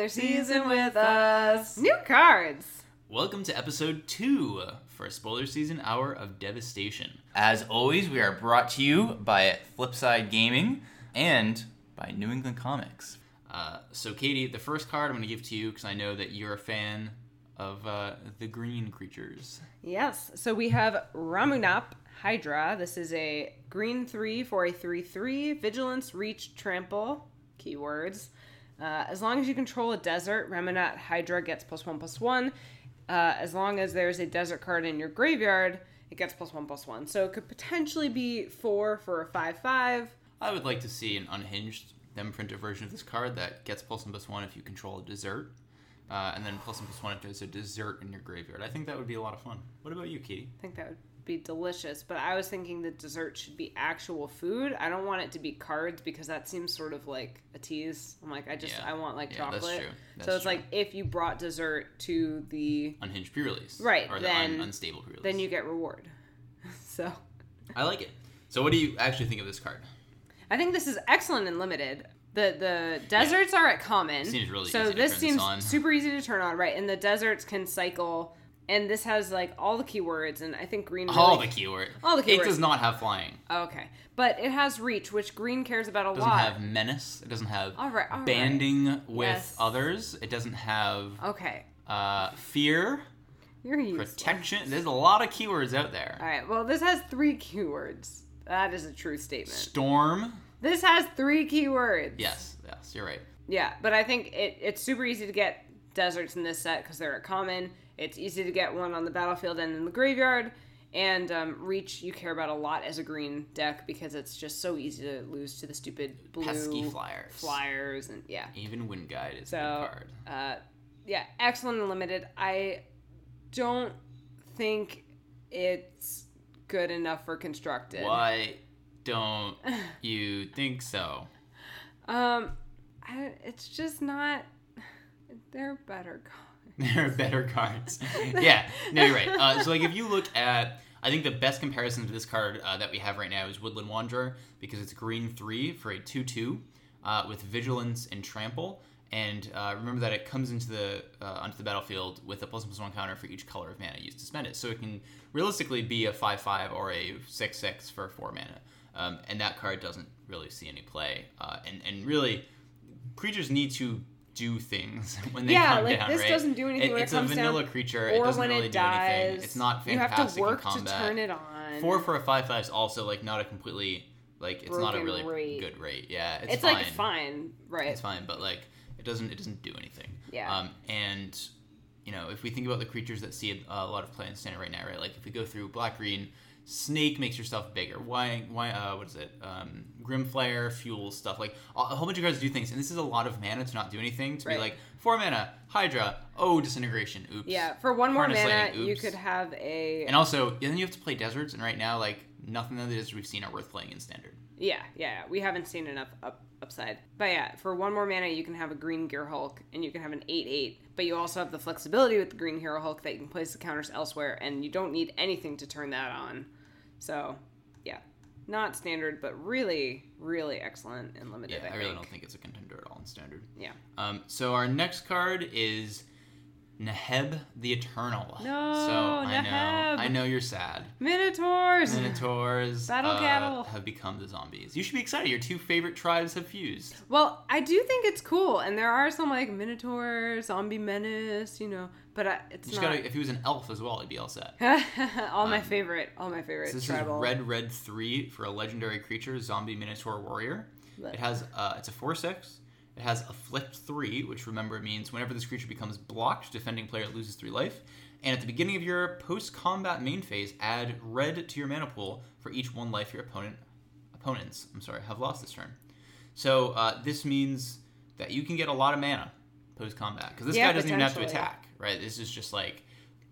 another season with us. New cards. Welcome to episode two for a spoiler season hour of devastation. As always, we are brought to you by Flipside Gaming and by New England Comics. Uh, so, Katie, the first card I'm going to give to you because I know that you're a fan of uh, the green creatures. Yes. So we have Ramunap Hydra. This is a green three for a three three vigilance, reach, trample. Keywords. Uh, as long as you control a desert, Ramunap Hydra gets plus one plus one. Uh, as long as there's a desert card in your graveyard, it gets plus one plus one. So it could potentially be four for a five five. I would like to see an unhinged, them printed version of this card that gets plus one plus one if you control a desert, uh, and then plus one plus one if there's a desert in your graveyard. I think that would be a lot of fun. What about you, Katie? I think that would be delicious, but I was thinking the dessert should be actual food. I don't want it to be cards because that seems sort of like a tease. I'm like, I just Yeah. I want like Yeah, that's chocolate. true. That's so it's true. like if you brought dessert to the Unhinged pre-release, Right, Or the then- un- unstable pre-release. then you get reward. so I like it. So, what do you actually think of this card? I think this is excellent and limited. The the deserts are at common. Really so this seems super easy to turn on, right? And the deserts can cycle and this has like all the keywords and I think green really All the keyword. All the keywords. It does not have flying. Okay. But it has reach, which green cares about a lot. It doesn't lot. have menace. It doesn't have All right, all right. banding with Yes. others. It doesn't have Okay. uh, fear, You're useless. protection. There's a lot of keywords out there. All right. Well, this has three keywords. That is a true statement. Storm. This has three keywords. Yes, yes, you're right. Yeah, but I think it, it's super easy to get deserts in this set because they're a common. It's easy to get one on the battlefield and in the graveyard. And um, reach you care about a lot as a green deck because it's just so easy to lose to the stupid blue Pesky flyers. flyers and yeah. Even Wind Guide is a So good card. uh, yeah, excellent and limited. I don't think it's good enough for constructed. Why don't you think so? Um, I, it's just not. They're better cards. There are better cards. yeah, no, you're right. Uh, so, like, if you look at, I think the best comparison to this card uh, that we have right now is Woodland Wanderer because it's green three for a two-two uh, with vigilance and trample. And uh, remember that it comes into the uh, onto the battlefield with a plus one plus one counter for each color of mana used to spend it. So it can realistically be a five five or a six six for four mana. Um, and that card doesn't really see any play. Uh, and and really, creatures need to do things when they Yeah, come like, down. this right? doesn't do anything It- when it it's comes a down, vanilla creature. it doesn't when really it do dies, anything. It's not fantastic. you have to work to turn it on. Four for a five five is also like not a completely like it's not a really rate. good rate. Yeah, it's, it's fine. like fine, right? It's fine, but like it doesn't it doesn't do anything. Yeah. Um, and you know if we think about the creatures that see a, a lot of play in standard right now, right? Like if we go through black green, snake makes your stuff bigger. Why why uh what is it? Um, Grimflare fuels stuff like a, whole bunch of cards do things, and this is a lot of mana to not do anything. To Right. be like four mana, Hydra, oh disintegration, oops. Yeah, for one more Harness mana, Lightning, you could have a And also, then you have to play deserts, and right now, like nothing of the deserts we've seen are worth playing in standard. Yeah, yeah. We haven't seen enough up upside, but yeah, for one more mana, you can have a green Gear Hulk, and you can have an eight eight. But you also have the flexibility with the green Gear Hulk that you can place the counters elsewhere, and you don't need anything to turn that on. So, yeah, not standard, but really, really excellent and limited. Yeah, I, I, really don't think it's a contender at all in standard. Yeah. Um, so our next card is Neheb the Eternal. No, so I Neheb. know, I know you're sad. Minotaurs. Minotaurs Battle uh, cattle. have become the zombies. You should be excited. Your two favorite tribes have fused. Well, I do think it's cool, and there are some like Minotaurs, Zombie Menace, you know, but I, it's not. gotta, if he was an elf as well, he'd be all set. all my favorite, all my favorite So this tribal. is red red three for a legendary creature, zombie minotaur warrior. Blech. It has uh, it's a four six. It has a afflict three, which remember means whenever this creature becomes blocked, defending player loses three life. And at the beginning of your post combat main phase, add red to your mana pool for each one life your opponent opponents. I'm sorry, have lost this turn. So uh, this means that you can get a lot of mana post combat because this Yeah, guy doesn't even have to attack, right? This is just like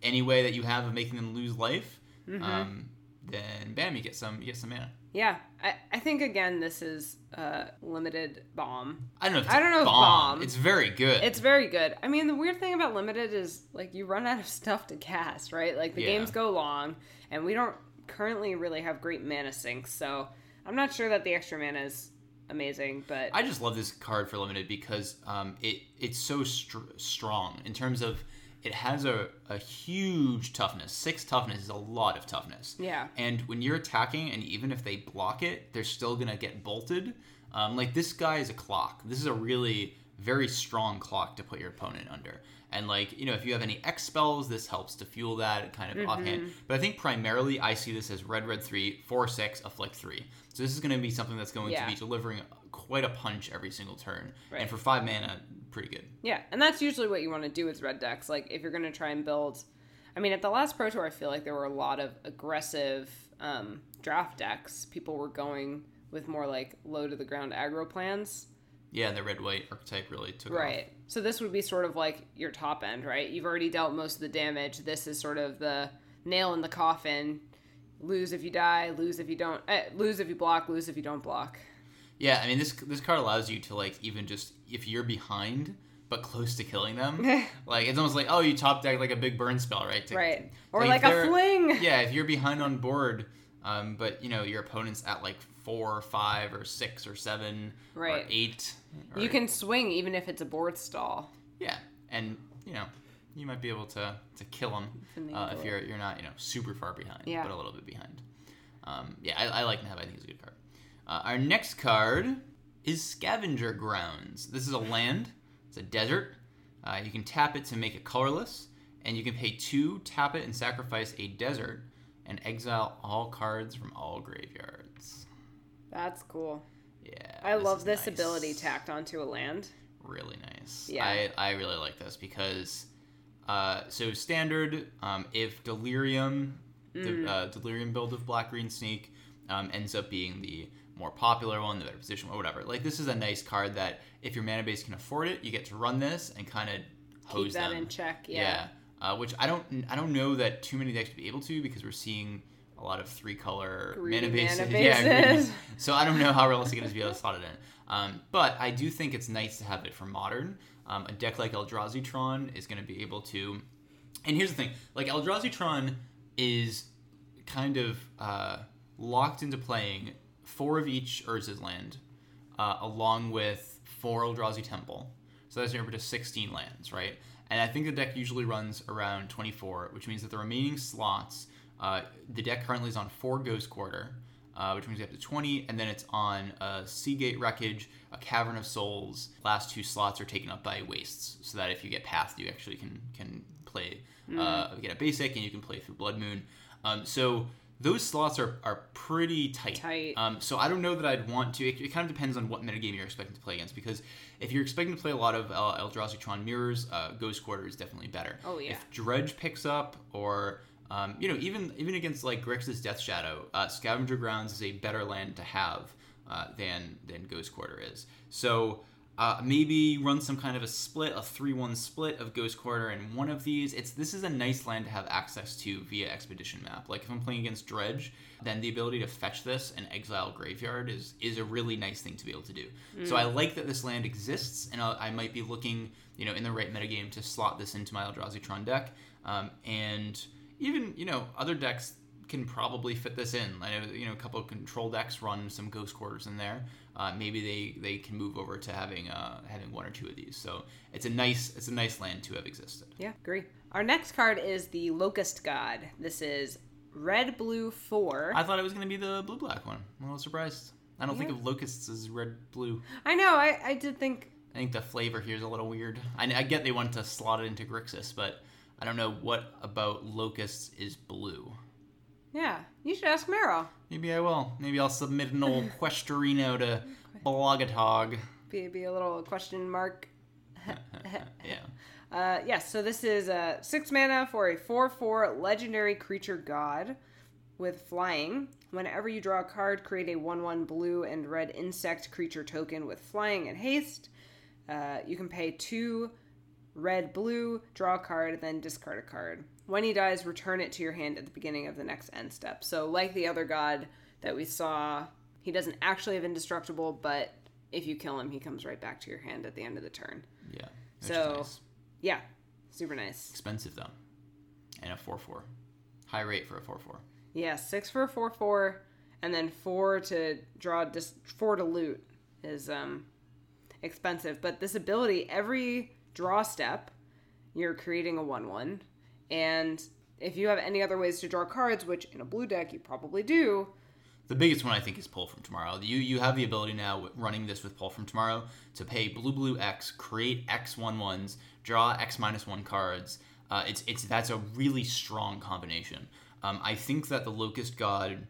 any way that you have of making them lose life. Mm-hmm. Um, then bam, you get some you get some mana. Yeah, I, I think again this is a limited bomb. I don't know. If it's I don't know if bomb. bomb. It's very good. It's very good. I mean, the weird thing about limited is like you run out of stuff to cast, right? Like the Yeah. games go long, and we don't currently really have great mana sinks. So I'm not sure that the extra mana is amazing, but I just love this card for limited because um, it it's so str- strong in terms of it has a, a huge toughness. Six toughness is a lot of toughness. Yeah. And when you're attacking, and even if they block it, they're still gonna get bolted. Um, like this guy is a clock. This is a really very strong clock to put your opponent under. And like you know, if you have any X spells, this helps to fuel that kind of Mm-hmm. offhand. But I think primarily I see this as red, red three, four six, afflict three. So this is going to be something that's going Yeah. to be delivering quite a punch every single turn. Right. And for five mana, pretty good. Yeah, and that's usually what you want to do with red decks. Like if you're going to try and build, I mean, at the last Pro Tour, I feel like there were a lot of aggressive um, draft decks. People were going with more like low to the ground aggro plans. Yeah, and the red white archetype really took off. Right. So this would be sort of like your top end, right? You've already dealt most of the damage. This is sort of the nail in the coffin. Lose if you die, lose if you don't, eh, lose if you block, lose if you don't block. Yeah, I mean this this card allows you to like even just if you're behind but close to killing them, like it's almost like oh you top deck like a big burn spell, right? To- Right. Or if like a fling. Yeah, if you're behind on board, um, but you know your opponent's at like four, or five, or six, or seven, or Right. eight. or- You can swing even if it's a board stall. Yeah, and you know you might be able to to kill them uh, if you're you're not you know super far behind, Yeah. but a little bit behind. Um, yeah, I, I like Neb. I think it's a good card. Uh, our next card is Scavenger Grounds. This is a land. It's a desert. Uh, you can tap it to make it colorless, and you can pay two, tap it, and sacrifice a desert, and exile all cards from all graveyards. That's cool. Yeah, I love this nice. ability tacked onto a land. really nice. Yeah. I, I really like this because uh, so standard um, if Delirium Mm. the uh, Delirium build of Black Green Snake um, ends up being the more popular one, the better position, or whatever. Like this is a nice card that if your mana base can afford it, you get to run this and kind of hose Keep that them. in check. Yeah. Uh, which I don't I don't know that too many decks would be able to because we're seeing a lot of three color mana bases. Yeah, bases. so I don't know how realistic it is to be able to slot it in. Um, but I do think it's nice to have it for modern. Um, a deck like Eldrazi Tron is going to be able to. And here's the thing: like Eldrazi Tron is kind of uh, locked into playing four of each Urza's land, uh, along with four Eldrazi Temple. So that's number to 16 lands, right? And I think the deck usually runs around 24, which means that the remaining slots, uh, the deck currently is on four Ghost Quarter, uh, which means you have to 20, and then it's on a Sea Gate Wreckage, a Cavern of Souls. Last two slots are taken up by Wastes, so that if you get past, you actually can can play uh, get a basic, and you can play through Blood Moon. Um, so those slots are, are pretty tight. Tight. Um, so I don't know that I'd want to. It, it kind of depends on what metagame you're expecting to play against. Because if you're expecting to play a lot of uh, Eldrazi Tron mirrors, uh, Ghost Quarter is definitely better. Oh, yeah. If Dredge picks up, or um, you know, even even against like Grixis Death Shadow, uh, Scavenger Grounds is a better land to have uh, than than Ghost Quarter is. So. Uh, maybe run some kind of a split, a three-one split of Ghost Quarter and one of these. It's this is a nice land to have access to via Expedition Map. Like if I'm playing against Dredge, then the ability to fetch this and exile Graveyard is is a really nice thing to be able to do. So I like that this land exists, and i I might be looking, you know, in the right metagame to slot this into my Eldrazi Tron deck. Um, and even you know other decks can probably fit this in. I know you know a couple of control decks run some Ghost Quarters in there. Uh, maybe they, they can move over to having uh, having one or two of these. So it's a nice it's a nice land to have existed. Yeah, agree. Our next card is the Locust God. This is red, blue, four. I thought it was going to be the blue black one. I'm a little surprised. I don't think of locusts as red blue. I know. I, I did think. I think the flavor here is a little weird. I, I get they want to slot it into Grixis, but I don't know what about locusts is blue. Yeah, you should ask Maro. Maybe I will. Maybe I'll submit an old questorino to Blogatog. Be, be a little question mark. Yeah. Uh, yes, so this is uh, six mana for a 4 4 legendary creature god with flying. Whenever you draw a card, create a 1 1 blue and red insect creature token with flying and haste. Uh, you can pay two red blue, draw a card, then discard a card. When he dies, return it to your hand at the beginning of the next end step. So, like the other god that we saw, he doesn't actually have indestructible, but if you kill him, he comes right back to your hand at the end of the turn. Yeah. So- nice. Yeah, super nice. Expensive though. And a 4 4. High rate for a 4 4. Yeah, six for a four four, and then four to draw dis- four to loot. is um, expensive. But this ability, every draw step, you're creating a 1 1. And if you have any other ways to draw cards, which in a blue deck you probably do, The biggest one I think is pull from tomorrow. You you have the ability now running this with pull from tomorrow to pay blue blue X, create X one ones, draw X minus one cards. Uh, it's it's that's a really strong combination. Um, I think that the Locust God,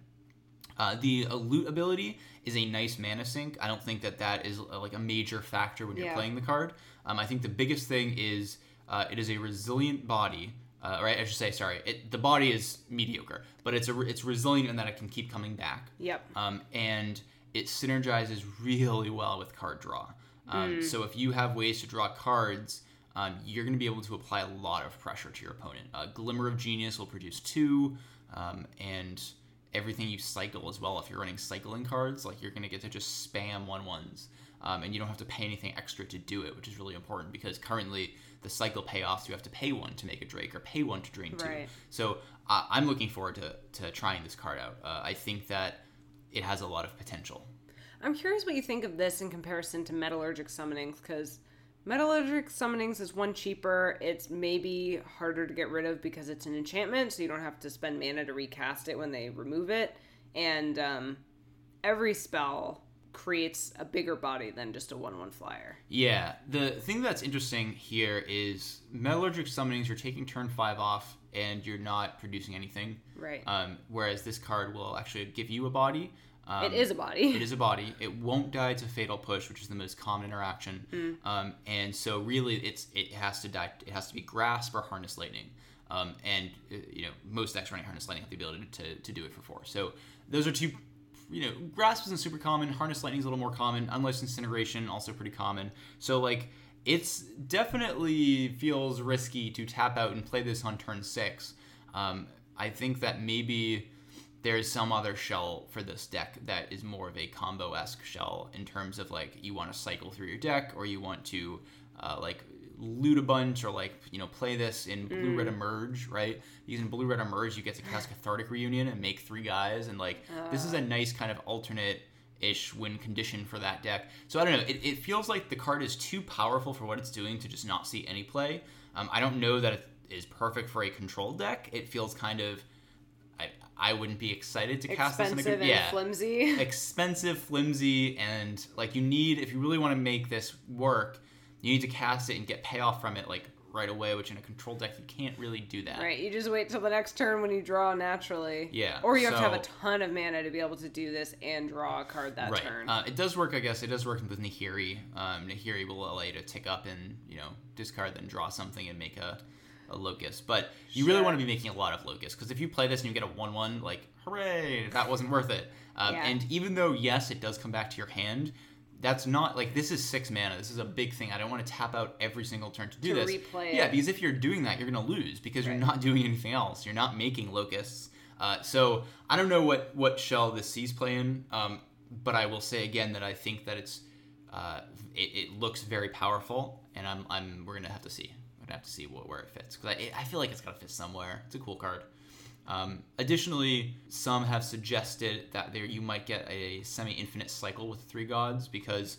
uh, the loot ability is a nice mana sink. I don't think that that is uh, like a major factor when you're Yeah. playing the card. Um, I think the biggest thing is uh, it is a resilient body. Uh, right, I should say, sorry. It, the body is mediocre, but it's a it's resilient in that it can keep coming back yep. um, and it synergizes really well with card draw. Um, So if you have ways to draw cards, um, you're going to be able to apply a lot of pressure to your opponent. Uh, Glimmer of Genius will produce two, um, and everything you cycle as well. If you're running cycling cards, like you're going to get to just spam one ones, um, and you don't have to pay anything extra to do it, which is really important because currently the cycle payoffs you have to pay one to make a Drake or pay one to drain two. Right. So uh, I'm looking forward to, to trying this card out. Uh, I think that it has a lot of potential. I'm curious what you think of this in comparison to metallurgic summonings because metallurgic summonings is one cheaper. It's maybe harder to get rid of because it's an enchantment, so you don't have to spend mana to recast it when they remove it. And um, every spell creates a bigger body than just a one-one flyer. Yeah, the thing that's interesting here is metallurgic summonings. You're taking turn five off, and you're not producing anything. Right. Um, whereas this card will actually give you a body. Um, it is a body. It is a body. It won't die to fatal push, which is the most common interaction. Mm. Um, and so really, it's it has to die. It has to be grasp or harness lightning. Um, and uh, you know most decks running harness lightning have the ability to, to do it for four. So those are two. You know, grasp isn't super common. Harness lightning is a little more common. Unlicensed incineration also pretty common. So like it's definitely feels risky to tap out and play this on turn six. Um, I think that maybe there's some other shell for this deck that is more of a combo esque shell in terms of like you want to cycle through your deck or you want to uh, like loot a bunch or like you know play this in blue red emerge right? Because in blue red emerge you get to cast cathartic reunion and make three guys and like this is a nice kind of alternate ish win condition for that deck. So i don't know it, it feels like the card is too powerful for what it's doing to just not see any play. Um, i don't know that it is perfect for a control deck. It feels kind of I, wouldn't be excited to cast this in a Expensive good and yeah flimsy. expensive, flimsy, and like you need if you really want to make this work, you need to cast it and get payoff from it like right away. Which in a control deck you can't really do that. Right, you just wait till the next turn when you draw naturally. Yeah, Or you have to have a ton of mana to be able to do this and draw a card that Right. turn. Uh, it does work, I guess. It does work with Nahiri. Um, Nahiri will allow you to tick up and you know discard, then draw something and make a, a locust. But you really want to be making a lot of locusts because if you play this and you get a one-one, like hooray, that wasn't worth it. Um, Yeah. And even though yes, it does come back to your hand. That's not like this is six mana. This is a big thing. I don't want to tap out every single turn to do To this. yeah, because if you're doing that, you're gonna lose because you're not doing anything else. You're not making locusts. Uh, so I don't know what what shell this sees play in, um, but I will say again that I think that it's uh, it, it looks very powerful, and I'm, I'm we're gonna have to see. Gonna have to see what, where it fits because I, I feel like it's gotta fit somewhere. It's a cool card. Um, additionally, some have suggested that there you might get a semi-infinite cycle with three gods because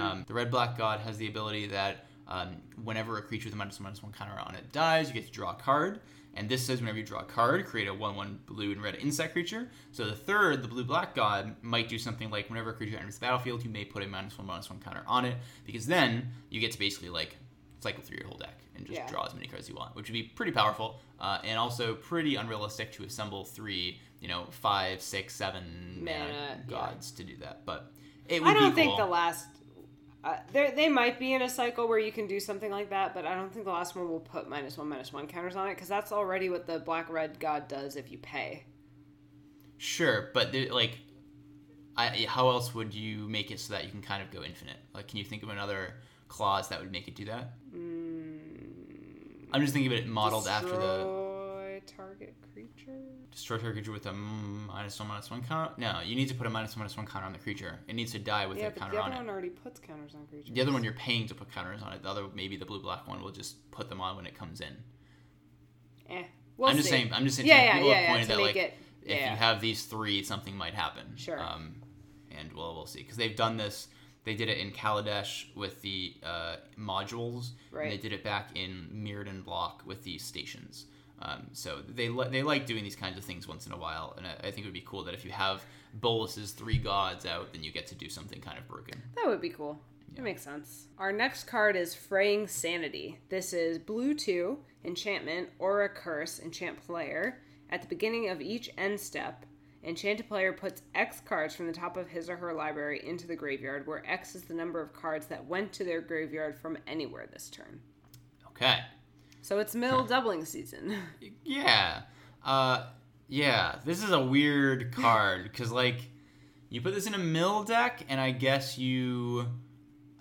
um, the red black god has the ability that um, whenever a creature with a minus one minus one counter on it dies, you get to draw a card. And this says whenever you draw a card, create a one one blue and red insect creature. So the third, the blue black god, might do something like whenever a creature enters the battlefield, you may put a minus one minus one counter on it because then you get to basically like cycle through your whole deck and just Yeah. draw as many cards as you want, which would be pretty powerful uh, and also pretty unrealistic to assemble three, you know, five, six, seven mana, Mana, yeah. gods to do that. But it would I don't think cool. the last. Uh, they they might be in a cycle where you can do something like that, but I don't think the last one will put minus one minus one counters on it because that's already what the black red god does if you pay. Sure, but like, I, how else would you make it so that you can kind of go infinite? Like, can you think of another clause that would make it do that? I'm just thinking of it modeled after the Destroy target creature. destroy target creature with a mm, minus one minus one counter. No, you need to put a minus one minus one counter on the creature. It needs to die with Yeah, a counter the on other it. one already puts counters on creatures. The other one you're paying to put counters on it. The other, maybe the blue black one will just put them on when it comes in. Eh. We'll I'm just see. saying. I'm just saying. Yeah, yeah, people yeah, have pointed that like it. if yeah. you have these three, something might happen. Sure. Um, and well, we'll see because they've done this. They did it in Kaladesh with the uh, modules, Right. and they did it back in Mirrodin Block with the stations. Um, so they li- they like doing these kinds of things once in a while, and I, I think it would be cool that if you have Bolas's three gods out, then you get to do something kind of broken. That would be cool. That makes sense. Our next card is Fraying Sanity. This is blue 2, enchantment, or a curse, enchant player. At the beginning of each end step, enchanted player puts X cards from the top of his or her library into the graveyard, where X is the number of cards that went to their graveyard from anywhere this turn. Okay. So it's mill doubling season. Yeah. Uh, yeah. This is a weird card because like you put this in a mill deck, and I guess you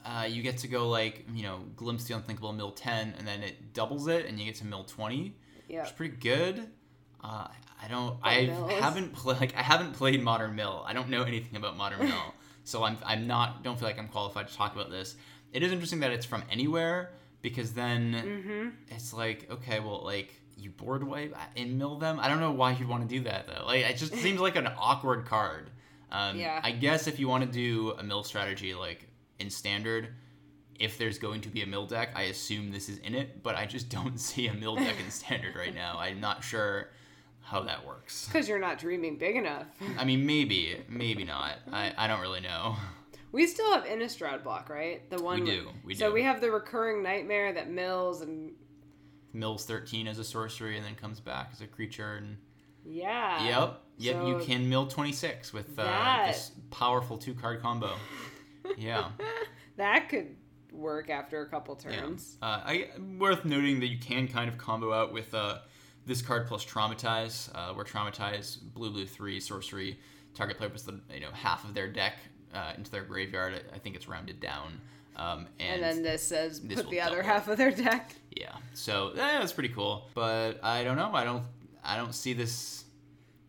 uh, you get to go like you know glimpse the unthinkable mill ten, and then it doubles it, and you get to mill twenty. yeah. Is pretty good. Uh, I don't. I haven't played. Like I haven't played Modern Mill. I don't know anything about Modern Mill, so I'm. I'm not. Don't feel like I'm qualified to talk about this. It is interesting that it's from anywhere because then Mm-hmm. it's like okay, well, like you board wipe and mill them. I don't know why you'd want to do that though. Like it just seems like an awkward card. Um, Yeah. I guess if you want to do a mill strategy like in standard, if there's going to be a mill deck, I assume this is in it, but I just don't see a mill deck in standard right now. I'm not sure how that works. Because you're not dreaming big enough. I mean, maybe, maybe not. I, I don't really know. We still have Innistrad block, right? The one We do, we so do. we have the recurring nightmare that mills and Mills 13 as a sorcery and then comes back as a creature. And yeah. yep, yep, you can mill 26 with uh, this powerful two card combo. Yeah. That could work after a couple Yeah. turns. Uh, I worth noting that you can kind of combo out with uh, this card plus traumatize, uh, where traumatize blue blue three sorcery target player puts the you know half of their deck uh, into their graveyard. I, think it's rounded down. Um, And, and, then this says this put the other half of their deck. yeah, so eh, that's pretty cool. But I don't know. I don't I don't see this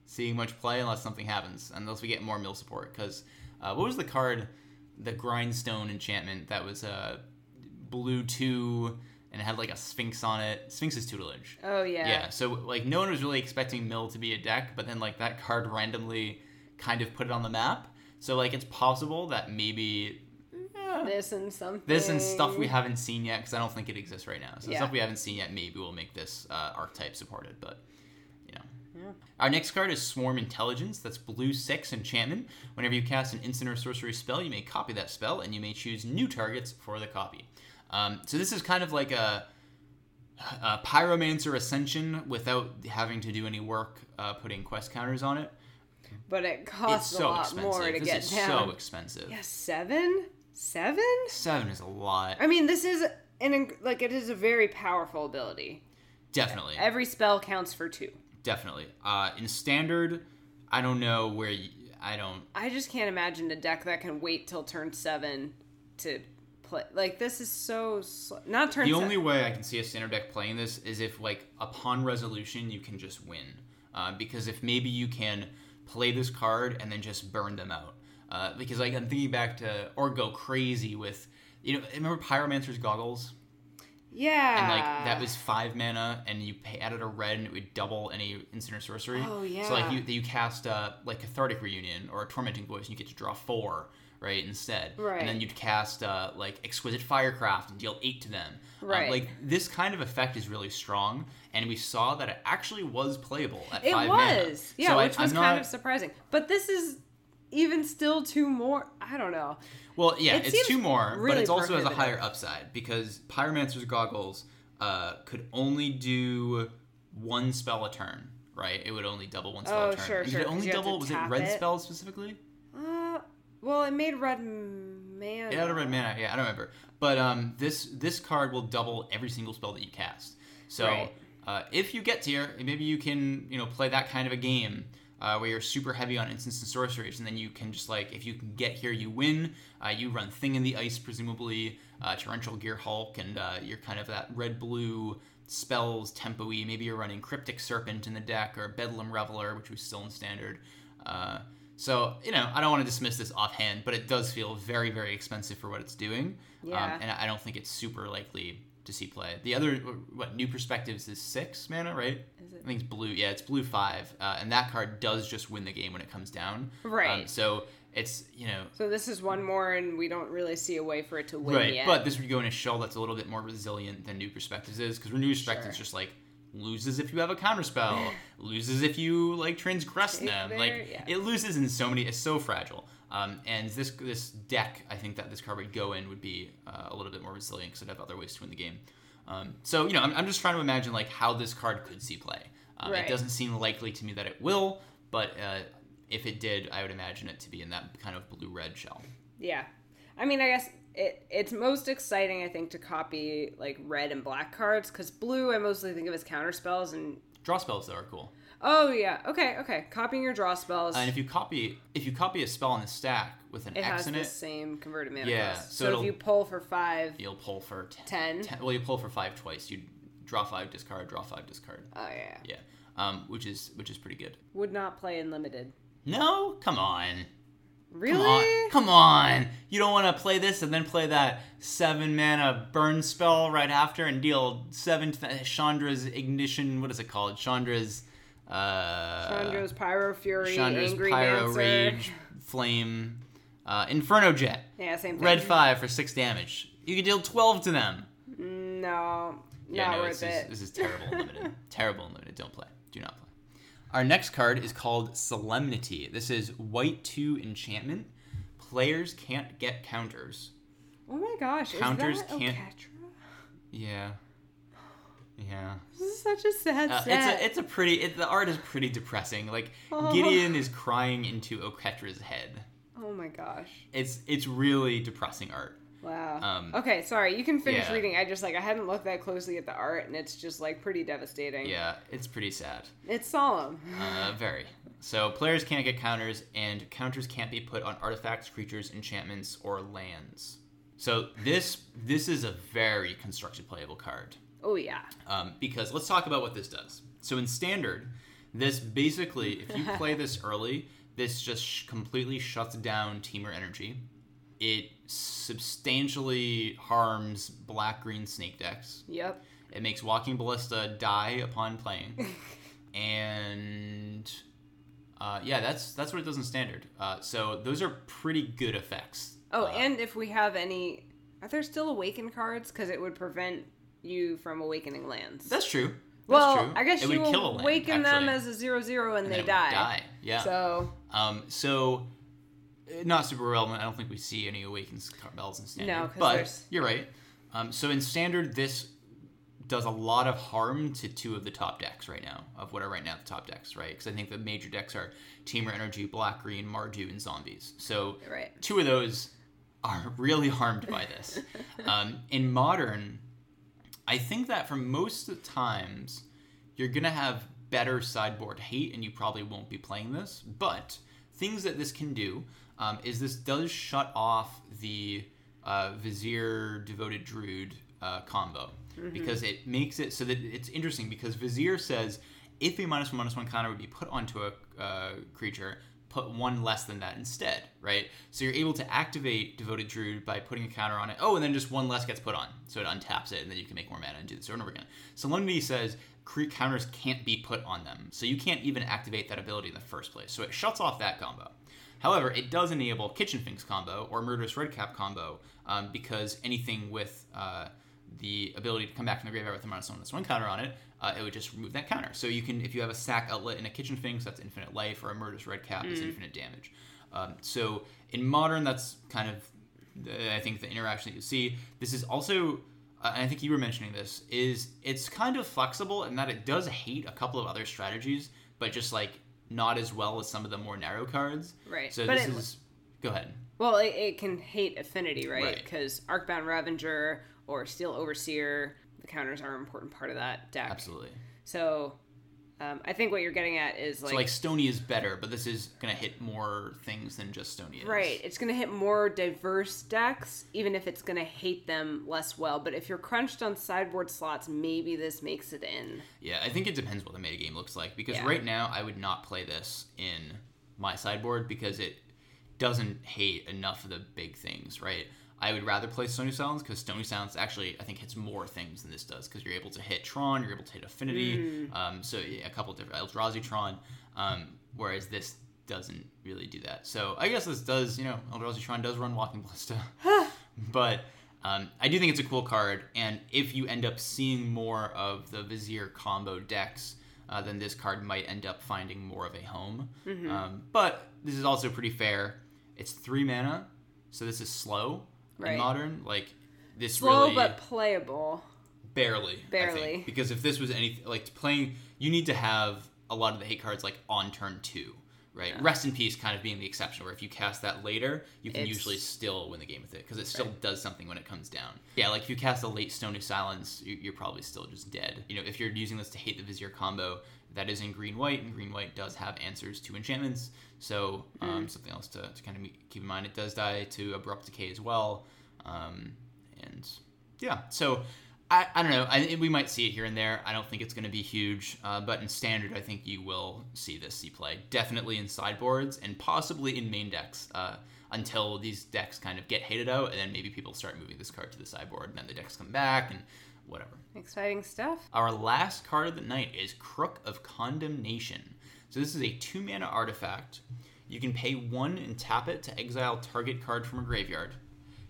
seeing much play unless something happens, unless we get more mill support. Because uh, what was the card, the grindstone enchantment that was uh, blue two and it had like a sphinx on it. Sphinx's tutelage. Oh yeah. Yeah. So like no one was really expecting mill to be a deck, but then like that card randomly kind of put it on the map. So like it's possible that maybe. eh, This and something. this and stuff we haven't seen yet because I don't think it exists right now. So Yeah. stuff we haven't seen yet, maybe we'll make this uh, archetype supported. But you know, Yeah. our next card is Swarm Intelligence. That's blue six enchantment. Whenever you cast an instant or sorcery spell, you may copy that spell, and you may choose new targets for the copy. Um, so this is kind of like a, a Pyromancer Ascension without having to do any work uh, putting quest counters on it. But it costs so a lot expensive. more to this get is down. so expensive. yeah, seven? Seven? Seven is a lot. I mean, this is an like it is a very powerful ability. Definitely. Every spell counts for two. Definitely. Uh, in standard, I don't know where you, I don't. I just can't imagine a deck that can wait till turn seven to play. Like this is so sl- not turn. The only way I can see a standard deck playing this is if, like, upon resolution, you can just win. Uh, because if maybe you can play this card and then just burn them out. Uh, because, like, I'm thinking back to or go crazy with, you know, remember Pyromancer's goggles? yeah, And like that was five mana, and you pay, added a red, and it would double any instant or sorcery. Oh, yeah. So like you you cast uh, like Cathartic Reunion or a Tormenting Voice, and you get to draw four right instead. Right. And then you'd cast uh, like Exquisite Firecraft and deal eight to them. Um, Right. like this kind of effect is really strong, and we saw that it actually was playable at it five mana. was yeah, So I- which was I'm kind not- of surprising. But this is even still two more. I don't know. Well, yeah, It it's two more, but really it's also has a higher upside because Pyromancer's goggles uh, could only do one spell a turn, right? It would only double one spell Oh, a turn. sure, sure, it only you have to double? Was it red it. spells specifically? Uh, well, it made red mana. It had a red mana. Yeah, I don't remember. But um, this this card will double every single spell that you cast. So Right. uh, if you get tier, maybe you can you know play that kind of a game. Uh, where you're super heavy on instants and sorceries, and then you can just like if you can get here, you win. Uh, you run Thing in the Ice, presumably uh, Torrential Gear Hulk, and uh, you're kind of that red blue spells tempo-y. Maybe you're running Cryptic Serpent in the deck or Bedlam Reveler, which was still in standard. So you know, I don't want to dismiss this offhand, but it does feel very, very expensive for what it's doing. Yeah. Um, and I don't think it's super likely to see play. The other, what new perspectives is six mana, right? Is it? I think it's blue. Yeah, it's blue five, uh, and that card does just win the game when it comes down. Right. Um, so it's you know So this is one more, and we don't really see a way for it to win right, yet. but this would go in a shell that's a little bit more resilient than new perspectives is because new perspectives Sure. just like loses if you have a counter spell, loses if you like transgress them. like yeah. it loses in so many. It's so fragile. Um, and this this deck, I think that this card would go in would be uh, a little bit more resilient because it'd have other ways to win the game. Um, so you know, I'm, I'm just trying to imagine like how this card could see play. Um, Right. It doesn't seem likely to me that it will, but uh, if it did, I would imagine it to be in that kind of blue red shell. Yeah. I mean, I guess it it's most exciting, I think, to copy like red and black cards because blue I mostly think of as counter spells and Draw spells though are cool. oh yeah, okay, okay, copying your draw spells. And if you copy if you copy a spell in the stack with an it X has in the it, same converted mana Yeah, cost. so So, if you pull for five, you'll pull for ten. ten- well, you pull for five twice. You draw five, discard, draw five, discard. Oh yeah. Yeah, um, which is which is pretty good. Would not play in limited. No, come on, Really? come on, come on. You don't want to play this and then play that seven mana burn spell right after and deal seven. Th- Chandra's ignition. What is it called? Chandra's. Uh, Chandra's Pyro Fury, Chandra's Angry Pyro Dancer. Rage, Flame, uh, Inferno Jet. Yeah, same thing. Red five for six damage. You can deal twelve to them. No, Yeah, not no, worth this is, it. this is terrible and limited. terrible and limited. Don't play. Do not play. Our next card is called Solemnity. This is white two enchantment. Players can't get counters. oh my gosh, Counters can't- Oketra? Yeah. Yeah. This is such a sad Uh, it's a it's a pretty it, the art is pretty depressing. Like Oh. Gideon is crying into Oketra's head. oh my gosh. It's it's really depressing art. Wow. Um, okay, sorry. You can finish yeah. reading. I just like I hadn't looked that closely at the art, and it's just like pretty devastating. Yeah, it's pretty sad. It's solemn. Uh, very. So players can't get counters, and counters can't be put on artifacts, creatures, enchantments, or lands. So this this is a very constructed playable card. Oh yeah. Um, because let's talk about what this does. So in standard, this basically, if you play this early, this just sh- completely shuts down Temur energy. It substantially harms black green snake decks. Yep. It makes Walking Ballista die upon playing, and uh, yeah, that's that's what it does in standard. Uh, so those are pretty good effects. Oh, Uh, and if we have any, are there still awaken cards? Because it would prevent you from awakening lands. that's true. That's well, true. I guess it you would kill a land, awaken them as a zero zero and, and they would die. die. Yeah. So Um, so, not super relevant. I don't think we see any awakens bells in standard. No, but there's- you're right. Um, so in standard, this does a lot of harm to two of the top decks right now, of what are right now the top decks, right? Because I think the major decks are Temur Energy, Black Green, Mardu, and Zombies. So right. two of those are really harmed by this. um, in modern, I think that for most of the times, you're gonna have better sideboard hate, and you probably won't be playing this. But things that this can do um, is this does shut off the uh, Vizier Devoted Druid uh, combo because it makes it so that it's interesting because Vizier says if a minus one minus one counter would be put onto a uh, creature, put one less than that instead, right? So you're able to activate Devoted Druid by putting a counter on it. Oh, and then just one less gets put on, so it untaps it, and then you can make more mana and do this over and over again. Solemnity says cre- counters can't be put on them, so you can't even activate that ability in the first place. So it shuts off that combo. However, it does enable Kitchen Finks combo or Murderous Redcap combo um, because anything with uh, the ability to come back from the graveyard with a minus one minus one counter on it, uh, it would just remove that counter. So you can, if you have a sack outlet in a Kitchen Finks, that's infinite life, or a Murderous Redcap is infinite damage. Um, so in modern, that's kind of I think the interaction that you see. This is also, uh, and I think you were mentioning this, is it's kind of flexible in that it does hate a couple of other strategies, but just like not as well as some of the more narrow cards. Right. So But this it- is. Go ahead. Well, it, it can hate affinity, right? Right. Because Arcbound Ravager or Steel Overseer, the counters are an important part of that deck. Absolutely. So, um, I think what you're getting at is like, so like Stony is better, but this is gonna hit more things than just Stony is. right, it's going to hit more diverse decks, even if it's going to hate them less well. But if you're crunched on sideboard slots, maybe this makes it in. Yeah, I think it depends what the metagame looks like because Yeah. right now I would not play this in my sideboard because it doesn't hate enough of the big things, right? I would rather play Stony Silence because Stony Silence actually I think hits more things than this does because you're able to hit Tron, you're able to hit Affinity, um, so yeah, a couple different Eldrazi Tron, um, whereas this doesn't really do that. So I guess this does, you know, Eldrazi Tron does run Walking Ballista, but um, I do think it's a cool card, and if you end up seeing more of the Vizier combo decks, uh, then this card might end up finding more of a home. Um, but this is also pretty fair. It's three mana, so this is slow Right. in modern. Like this Slow really but playable. barely, Barely. because if this was anything like playing, you need to have a lot of the hate cards like on turn two. Right, rest in peace, kind of being the exception. Where if you cast that later, you can It's- usually still win the game with it because it still does something when it comes down. Yeah, like if you cast a late Stony Silence, you're probably still just dead. You know, if you're using this to hate the Vizier combo, that is in green white, and green white does have answers to enchantments. So um, something else to, to kind of keep in mind. It does die to abrupt decay as well, um, and yeah. So I, I don't know. I, we might see it here and there. I don't think it's going to be huge, uh, but in standard, I think you will see this see play. Definitely in sideboards and possibly in main decks uh, until these decks kind of get hated out, and then maybe people start moving this card to the sideboard, and then the decks come back and whatever. Exciting stuff. Our last card of the night is Crook of Condemnation. So this is a two mana artifact. You can pay one and tap it to exile target card from a graveyard.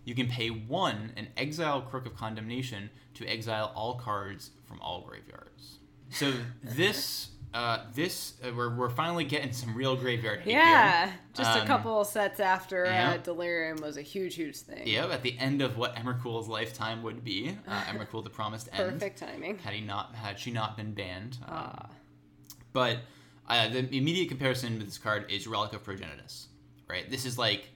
You can pay one and exile Crook of Condemnation to exile all cards from all graveyards. So this, uh, this uh, we're, we're finally getting some real graveyard hate Yeah, here. just a Um, couple sets after yeah. uh, Delirium was a huge, huge thing. Yep, at the end of what Emrakul's lifetime would be, uh, Emrakul the Promised End. Perfect timing. Had he not had she not been banned, um. But uh, the immediate comparison with this card is Relic of Progenitus, right? This is like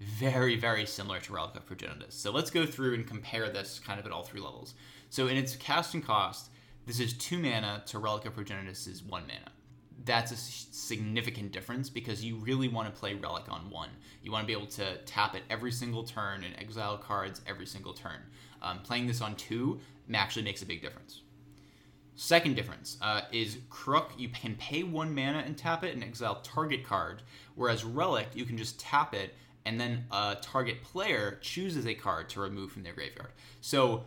very, very similar to Relic of Progenitus. So let's go through and compare this kind of at all three levels. So in its casting cost, this is two mana to Relic of Progenitus is one mana. That's a significant difference because you really want to play Relic on one. You want to be able to tap it every single turn and exile cards every single turn. Um, playing this on two actually makes a big difference. Second difference uh, is Crook, you can pay one mana and tap it and exile target card, whereas Relic, you can just tap it and then a target player chooses a card to remove from their graveyard. So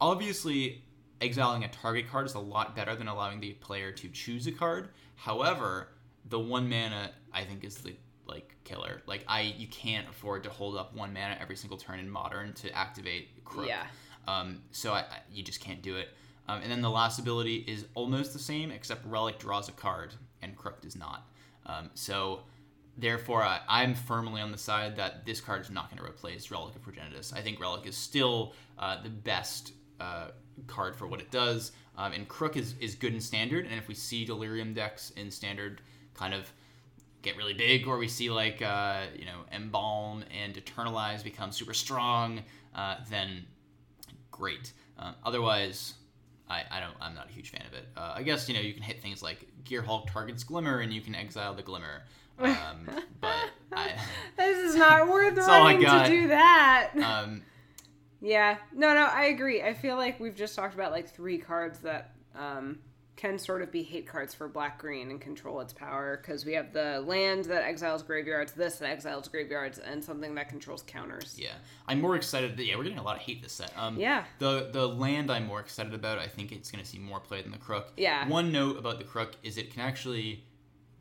obviously, exiling a target card is a lot better than allowing the player to choose a card. However, the one mana I think is the like killer. Like I, you can't afford to hold up one mana every single turn in Modern to activate Crook. Yeah. Um, so I, I, you just can't do it. Um, and then the last ability is almost the same, except Relic draws a card and Crook does not. Um, so therefore, I, I'm firmly on the side that this card is not going to replace Relic of Progenitus. I think Relic is still uh, the best uh, card for what it does. Um, and Crook is, is good in standard. And if we see Delirium decks in standard kind of get really big, or we see like uh, you know Embalm and Eternalize become super strong, uh, then great. Um, otherwise, I, I don't. I'm not a huge fan of it. Uh, I guess you know you can hit things like Gear Hulk targets Glimmer, and you can exile the Glimmer. Um, but I, This is not worth running to do that. um, Yeah, no, no, I agree. I feel like we've just talked about like three cards that um, can sort of be hate cards for black green and control its power because we have the land that exiles graveyards, this that exiles graveyards, and something that controls counters. yeah, I'm more excited. That, yeah, we're getting a lot of hate this set. Um, Yeah. The the land I'm more excited about. I think it's going to see more play than the Crook. Yeah. One note about the Crook is it can actually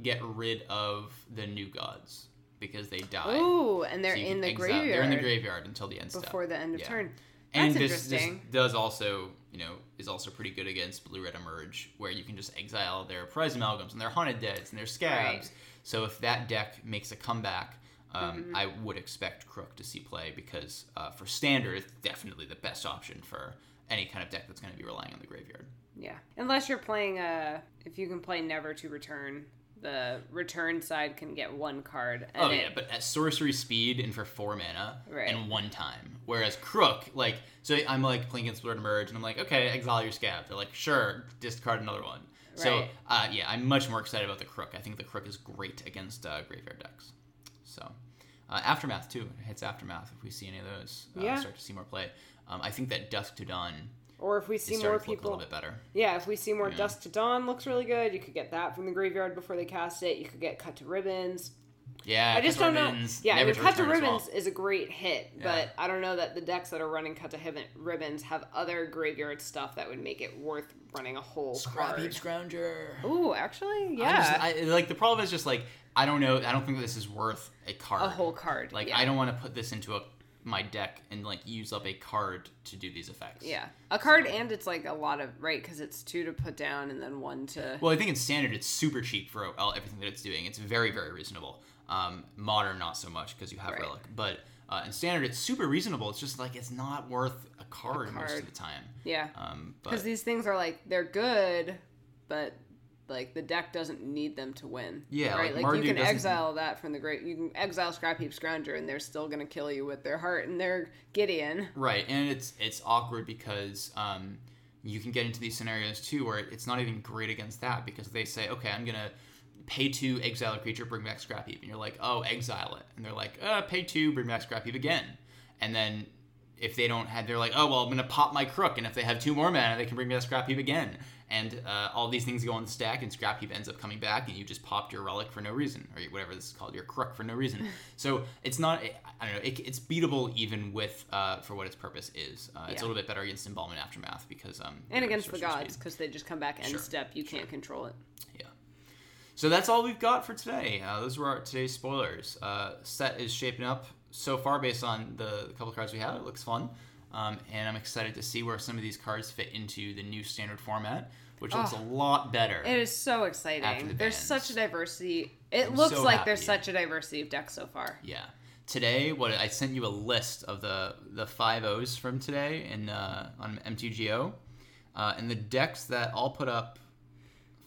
get rid of the new gods because they die. Ooh, and they're So in the graveyard. They're in the graveyard until the end step. before the end of Yeah. turn. And That's this, this interesting. does also, you know, is also pretty good against blue red emerge, where you can just exile their prized amalgams and their haunted deads and their scabs. Right. Mm-hmm. So if that deck makes a comeback, um, I would expect Crook to see play because uh, for standard, it's definitely the best option for any kind of deck that's going to be relying on the graveyard. Yeah, unless you're playing a, if you can play never to return, the return side can get one card. And Oh it- yeah, but at sorcery speed and for four mana Right. and one time. Whereas Crook, like, so I'm like playing against Blue Red Emerge, and I'm like, okay, exile your scab. They're like, sure, discard another one. So Right. uh, yeah, I'm much more excited about the Crook. I think the Crook is great against uh, graveyard decks. So uh, aftermath too it hits aftermath if we see any of those. Uh, Yeah. Start to see more play. Um, I think that Dusk to Dawn or if we see more look a people, little bit better. yeah, if we see more Yeah. Dusk to Dawn looks really good. You could get that from the graveyard before they cast it. You could get Cut to Ribbons. Yeah, I just don't know. Yeah, I mean, cut to as well. ribbons is a great hit, Yeah. but I don't know that the decks that are running cut to ribbons have other graveyard stuff that would make it worth running a whole Scrap card. scrounger. Ooh, actually, I yeah, just- I, like the problem is just like I don't know. I don't think this is worth a card. a whole card. Like yeah. I don't want to put this into a my deck and like use up a card to do these effects. Yeah, a card, and it's like a lot of right because it's two to put down and then one to. Well, I think in standard it's super cheap for all, everything that it's doing. It's very very reasonable. Um, modern not so much because you have Right. relic, but uh, in standard it's super reasonable. It's just like it's not worth a card, most card. of the time. yeah, Um, because but these things are like they're good, but like the deck doesn't need them to win. Yeah, right. like, Like, you can exile that from the great. You can exile Scrapheap Scrounger, and they're still gonna kill you with their heart and their Gideon. Right, and it's it's awkward because um, you can get into these scenarios too where it's not even great against that because they say, okay, I'm gonna pay two, exile a creature, bring back Scrapheap, and you're like, oh, exile it, and they're like, uh, pay two, bring back Scrapheap again, and then if they don't have, they're like, oh well, I'm gonna pop my crook, and if they have two more mana, they can bring back Scrapheap again, and uh, all these things go on the stack, and Scrapheap ends up coming back, and you just popped your relic for no reason, or whatever this is called, your crook for no reason. so it's not, I don't know, it, it's beatable even with uh, for what its purpose is. Uh, It's a little bit better against Embalming Aftermath because um And against the gods because they just come back end Sure, step. You can't control it. Yeah. So that's all we've got for today. Uh, those were our today's spoilers. Uh, set is shaping up so far based on the couple cards we have. It looks fun. Um, and I'm excited to see where some of these cards fit into the new standard format, which looks Oh. a lot better. It is so exciting. the There's such a diversity. It I'm looks so like happy. there's such a diversity of decks so far. Yeah. Today, what I sent you a list of the the five O's from today in uh, on MTGO, uh, and the decks that all put up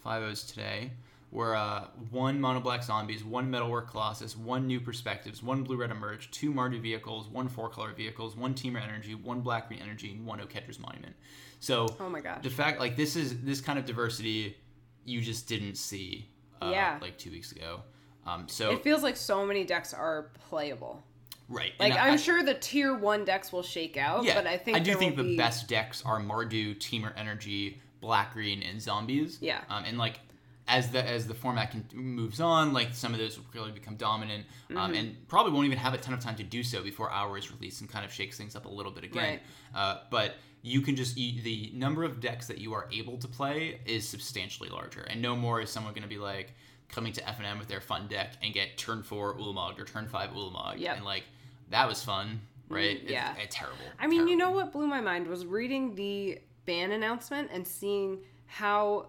five O's today were uh, one mono black zombies, one metalwork colossus, one new perspectives, one blue red emerge, two Mardu vehicles, one four color vehicles, one Temur energy, one black green energy, and one Oketra's monument. So Oh my gosh. the fact like this is this kind of diversity you just didn't see uh, Yeah. like two weeks ago. Um, so It feels like so many decks are playable. right, Like I- sure the tier one decks will shake out, Yeah, but I think I do think the be- best decks are Mardu, Temur Energy, Black Green, and Zombies. Yeah. Um, and like as the as the format can, moves on, like some of those will really become dominant, Mm-hmm. um, and probably won't even have a ton of time to do so before Hour is released and kind of shakes things up a little bit again. Right. Uh, but you can just you, the number of decks that you are able to play is substantially larger, and no more is someone going to be like coming to F and M with their fun deck and get turn four Ulamog or turn five Ulamog, Yep. and like that was fun, right? It's- yeah. it's terrible. I mean, you know what blew my mind was reading the ban announcement and seeing how,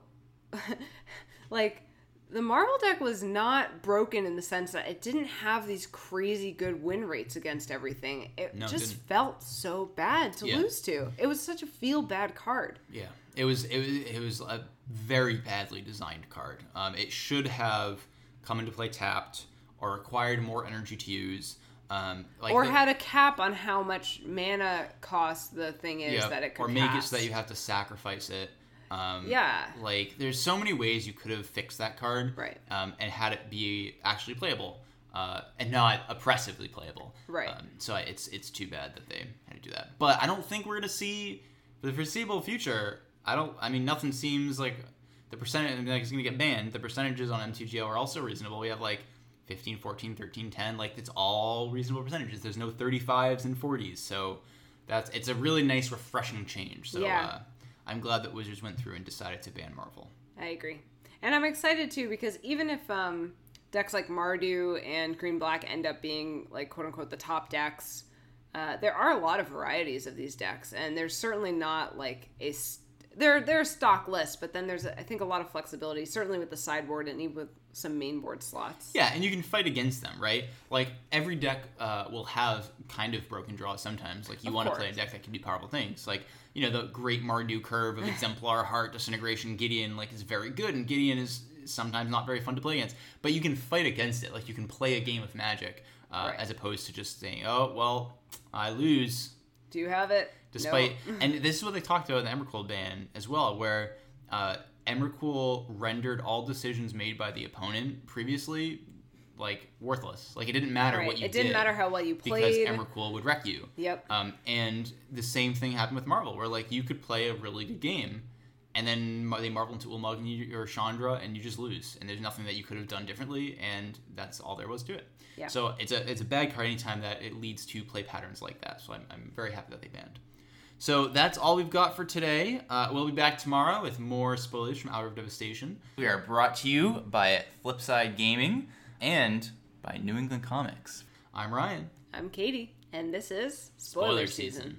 like, the Marvel deck was not broken in the sense that it didn't have these crazy good win rates against everything. It No, just didn't. felt so bad to Yeah. lose to. It was such a feel bad card. Yeah, it was it was it was a very badly designed card. Um, it should have come into play tapped or required more energy to use. Um, like or the- had a cap on how much mana cost the thing is yeah, that it could or make it so that you have to sacrifice it. Um, Yeah. like there's so many ways you could have fixed that card, Right. Um, and had it be actually playable. Uh, and not oppressively playable, Right. Um, so I, it's it's too bad that they had to do that. But I don't think we're gonna see for the foreseeable future. I don't. I mean, nothing seems like the percentage like it's gonna get banned. The percentages on MTGO are also reasonable. We have like 15, 14, 13, 10. Like it's all reasonable percentages. There's no 35s and 40s. So that's it's a really nice, refreshing change. So Yeah. uh, I'm glad that Wizards went through and decided to ban Marvel. I agree. And I'm excited too because even if um, decks like Mardu and Green Black end up being like quote unquote the top decks, uh, there are a lot of varieties of these decks, and there's certainly not like a there there's stock lists, but then there's I think a lot of flexibility, certainly with the sideboard and even with some mainboard slots. Yeah, and you can fight against them, right? Like every deck uh, will have kind of broken draws sometimes. Like you Of want to play a deck that can do powerful things. Like you know the great Mardu curve of Exemplar, Heart, Disintegration, Gideon. Like is very good, and Gideon is sometimes not very fun to play against. But you can fight against it. Like you can play a game of Magic uh, Right. as opposed to just saying, "Oh well, I lose." Do you have it? Despite, No. and this is what they talked about in the Emrakul ban as well, where uh, Emrakul rendered all decisions made by the opponent previously like worthless. Like it didn't matter Right. what you it didn't did matter how well you played because. Emrakul would wreck you. Yep. Um, and the same thing happened with Marvel, where like you could play a really good game, and then they marvel into Ulamog and you, or Chandra, and you just lose. And there's nothing that you could have done differently, and that's all there was to it. Yeah. So it's a it's a bad card anytime that it leads to play patterns like that. So I'm, I'm very happy that they banned. So that's all we've got for today. Uh, we'll be back tomorrow with more spoilers from Hour of Devastation. We are brought to you by Flipside Gaming and by New England Comics. I'm Ryan. I'm Katie, and this is Spoiler, season.